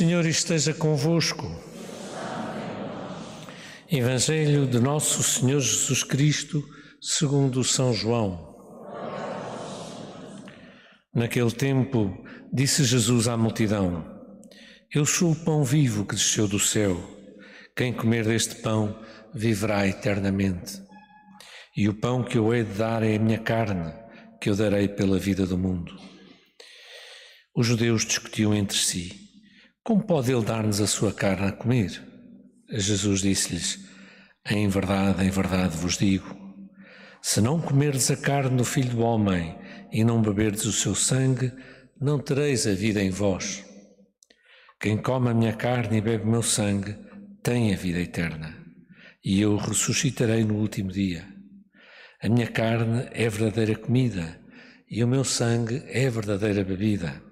Senhor esteja convosco. Evangelho de Nosso Senhor Jesus Cristo, segundo São João. Naquele tempo, disse Jesus à multidão: Eu sou o pão vivo que desceu do céu. Quem comer deste pão viverá eternamente. E o pão que eu hei de dar é a minha carne, que eu darei pela vida do mundo. Os judeus discutiam entre si: Como pode ele dar-nos a sua carne a comer? Jesus disse-lhes: Em verdade, em verdade vos digo: se não comerdes a carne do Filho do Homem e não beberdes o seu sangue, não tereis a vida em vós. Quem come a minha carne e bebe o meu sangue tem a vida eterna, e eu ressuscitarei no último dia. A minha carne é verdadeira comida, e o meu sangue é verdadeira bebida.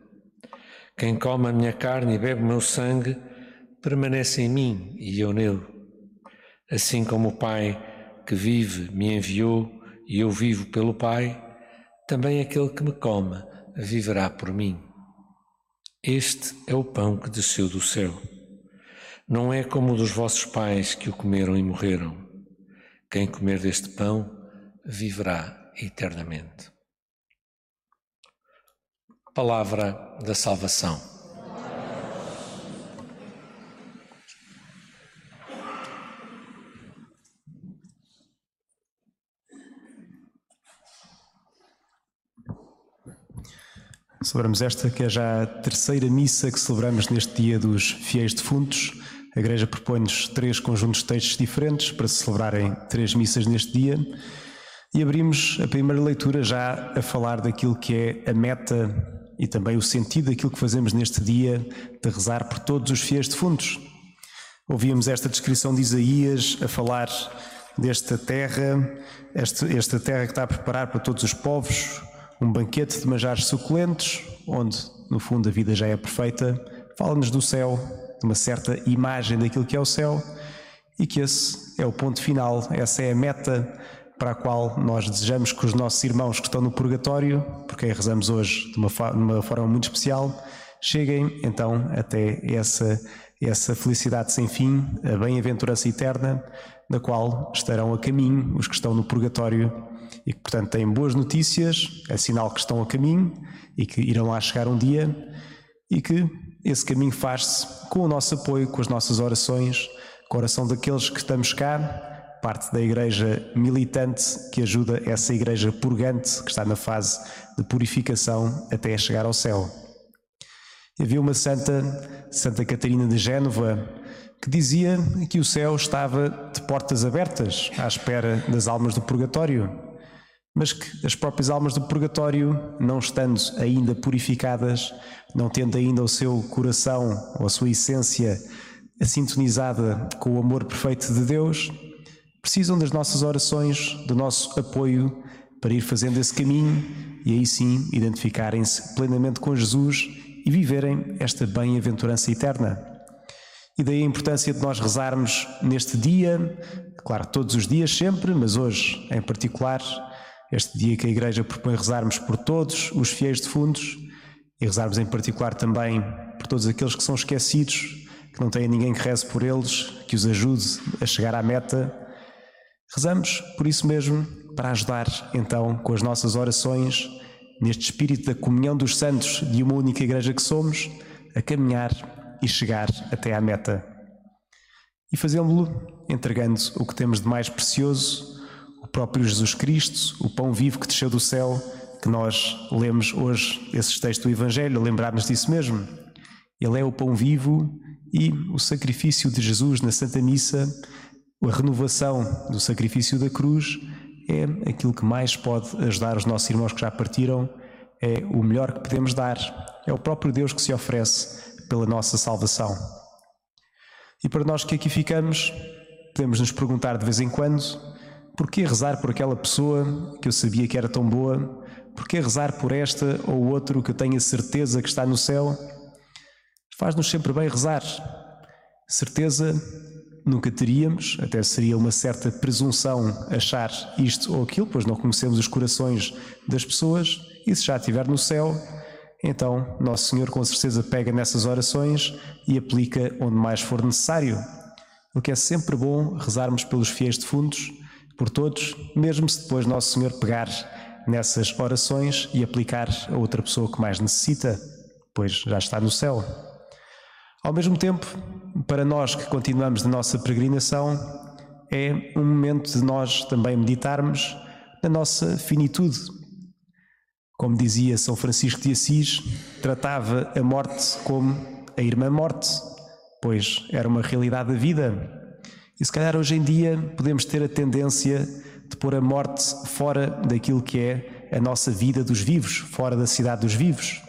Quem come a minha carne e bebe o meu sangue, permanece em mim e eu nele. Assim como o Pai que vive me enviou e eu vivo pelo Pai, também aquele que me come viverá por mim. Este é o pão que desceu do céu. Não é como o dos vossos pais que o comeram e morreram. Quem comer deste pão viverá eternamente. Palavra da salvação. Celebramos esta que é já a terceira missa que celebramos neste dia dos fiéis defuntos. A Igreja propõe-nos três conjuntos de textos diferentes para se celebrarem três missas neste dia. E abrimos a primeira leitura já a falar daquilo que é a meta e também o sentido daquilo que fazemos neste dia de rezar por todos os fiéis defuntos. Ouvíamos esta descrição de Isaías a falar desta terra, esta terra que está a preparar para todos os povos, um banquete de manjares suculentos, onde no fundo a vida já é perfeita. Fala-nos do céu, de uma certa imagem daquilo que é o céu, e que esse é o ponto final, essa é a meta para a qual nós desejamos que os nossos irmãos que estão no purgatório, porque rezamos hoje de uma, de uma forma muito especial, cheguem então até essa, essa felicidade sem fim, a bem-aventurança eterna, da qual estarão a caminho os que estão no purgatório e que, portanto, têm boas notícias, é sinal que estão a caminho e que irão lá chegar um dia e que esse caminho faz-se com o nosso apoio, com as nossas orações, com a oração daqueles que estamos cá parte da igreja militante que ajuda essa igreja purgante que está na fase de purificação até chegar ao céu. Havia uma santa, Santa Catarina de Génova, que dizia que o céu estava de portas abertas à espera das almas do purgatório, mas que as próprias almas do purgatório, não estando ainda purificadas, não tendo ainda o seu coração ou a sua essência sintonizada com o amor perfeito de Deus, precisam das nossas orações, do nosso apoio para ir fazendo esse caminho e aí sim identificarem-se plenamente com Jesus e viverem esta bem-aventurança eterna. E daí a importância de nós rezarmos neste dia, claro, todos os dias sempre, mas hoje em particular, este dia que a Igreja propõe rezarmos por todos os fiéis defuntos e rezarmos em particular também por todos aqueles que são esquecidos, que não têm ninguém que reze por eles, que os ajude a chegar à meta Rezamos por isso mesmo, para ajudar então com as nossas orações, neste espírito da comunhão dos santos de uma única igreja que somos, a caminhar e chegar até à meta. E fazê-lo entregando o que temos de mais precioso, o próprio Jesus Cristo, o pão vivo que desceu do céu, que nós lemos hoje esses textos do Evangelho, lembrar-nos disso mesmo. Ele é o pão vivo e o sacrifício de Jesus na Santa Missa a renovação do sacrifício da cruz é aquilo que mais pode ajudar os nossos irmãos que já partiram, é o melhor que podemos dar. É o próprio Deus que se oferece pela nossa salvação. E para nós que aqui ficamos, podemos nos perguntar de vez em quando: por que rezar por aquela pessoa que eu sabia que era tão boa? Por que rezar por esta ou outro que eu tenho a certeza que está no céu? Faz-nos sempre bem rezar. Certeza nunca teríamos, até seria uma certa presunção achar isto ou aquilo, pois não conhecemos os corações das pessoas, e se já estiver no céu, Então, Nosso Senhor com certeza pega nessas orações e aplica onde mais for necessário. O que é sempre bom rezarmos pelos fiéis defuntos, por todos, mesmo se depois Nosso Senhor pegar nessas orações e aplicar a outra pessoa que mais necessita, pois já está no céu. Ao mesmo tempo, para nós que continuamos de nossa peregrinação, é um momento de nós também meditarmos na nossa finitude. Como dizia São Francisco de Assis, tratava a morte como a irmã morte, pois era uma realidade da vida. E se calhar hoje em dia podemos ter a tendência de pôr a morte fora daquilo que é a nossa vida dos vivos, fora da cidade dos vivos.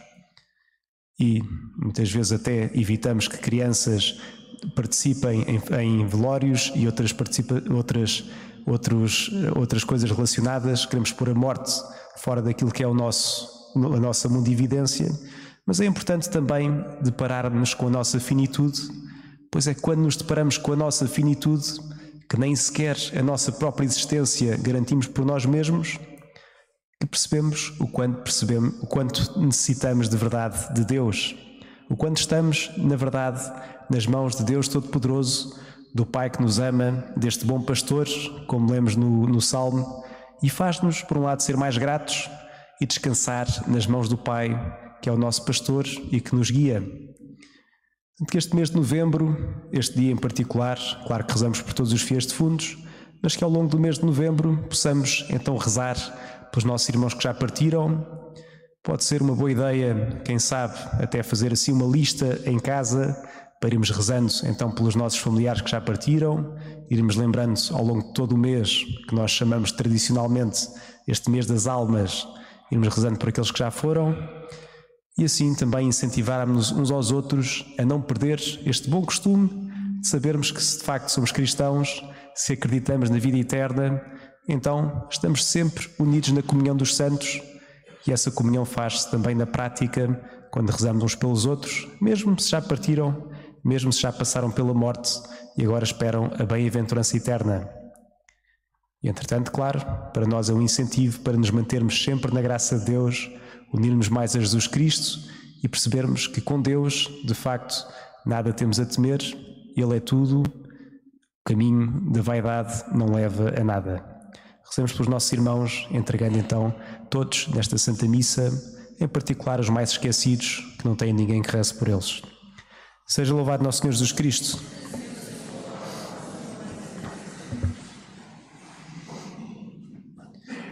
E muitas vezes até evitamos que crianças participem em, em velórios e outras, participa, outras, outros, outras coisas relacionadas. Queremos pôr a morte fora daquilo que é o nosso, a nossa mundividência. Mas é importante também depararmos com a nossa finitude, pois é quando nos deparamos com a nossa finitude que nem sequer a nossa própria existência garantimos por nós mesmos, que percebemos o quanto percebemos, o quanto necessitamos de verdade de Deus, o quanto estamos, na verdade, nas mãos de Deus Todo-Poderoso, do Pai que nos ama, deste bom pastor, como lemos no, no Salmo, e faz-nos, por um lado, ser mais gratos e descansar nas mãos do Pai, que é o nosso pastor e que nos guia que este mês de novembro, este dia em particular, claro que rezamos por todos os fiéis defuntos, mas que ao longo do mês de novembro possamos então rezar pelos nossos irmãos que já partiram. Pode ser uma boa ideia, quem sabe, até fazer assim uma lista em casa para irmos rezando então pelos nossos familiares que já partiram, irmos lembrando ao longo de todo o mês, que nós chamamos tradicionalmente este mês das almas, irmos rezando por aqueles que já foram e assim também incentivarmos uns aos outros a não perder este bom costume de sabermos que se de facto somos cristãos, se acreditamos na vida eterna, então estamos sempre unidos na comunhão dos santos e essa comunhão faz-se também na prática quando rezamos uns pelos outros, mesmo se já partiram, mesmo se já passaram pela morte e agora esperam a bem-aventurança eterna. E entretanto, claro, para nós é um incentivo para nos mantermos sempre na graça de Deus unirmos mais a Jesus Cristo e percebermos que com Deus, de facto, nada temos a temer, Ele é tudo, o caminho da vaidade não leva a nada. Recebemos pelos nossos irmãos, entregando então todos nesta Santa Missa, em particular os mais esquecidos, que não têm ninguém que reze por eles. Seja louvado nosso Senhor Jesus Cristo.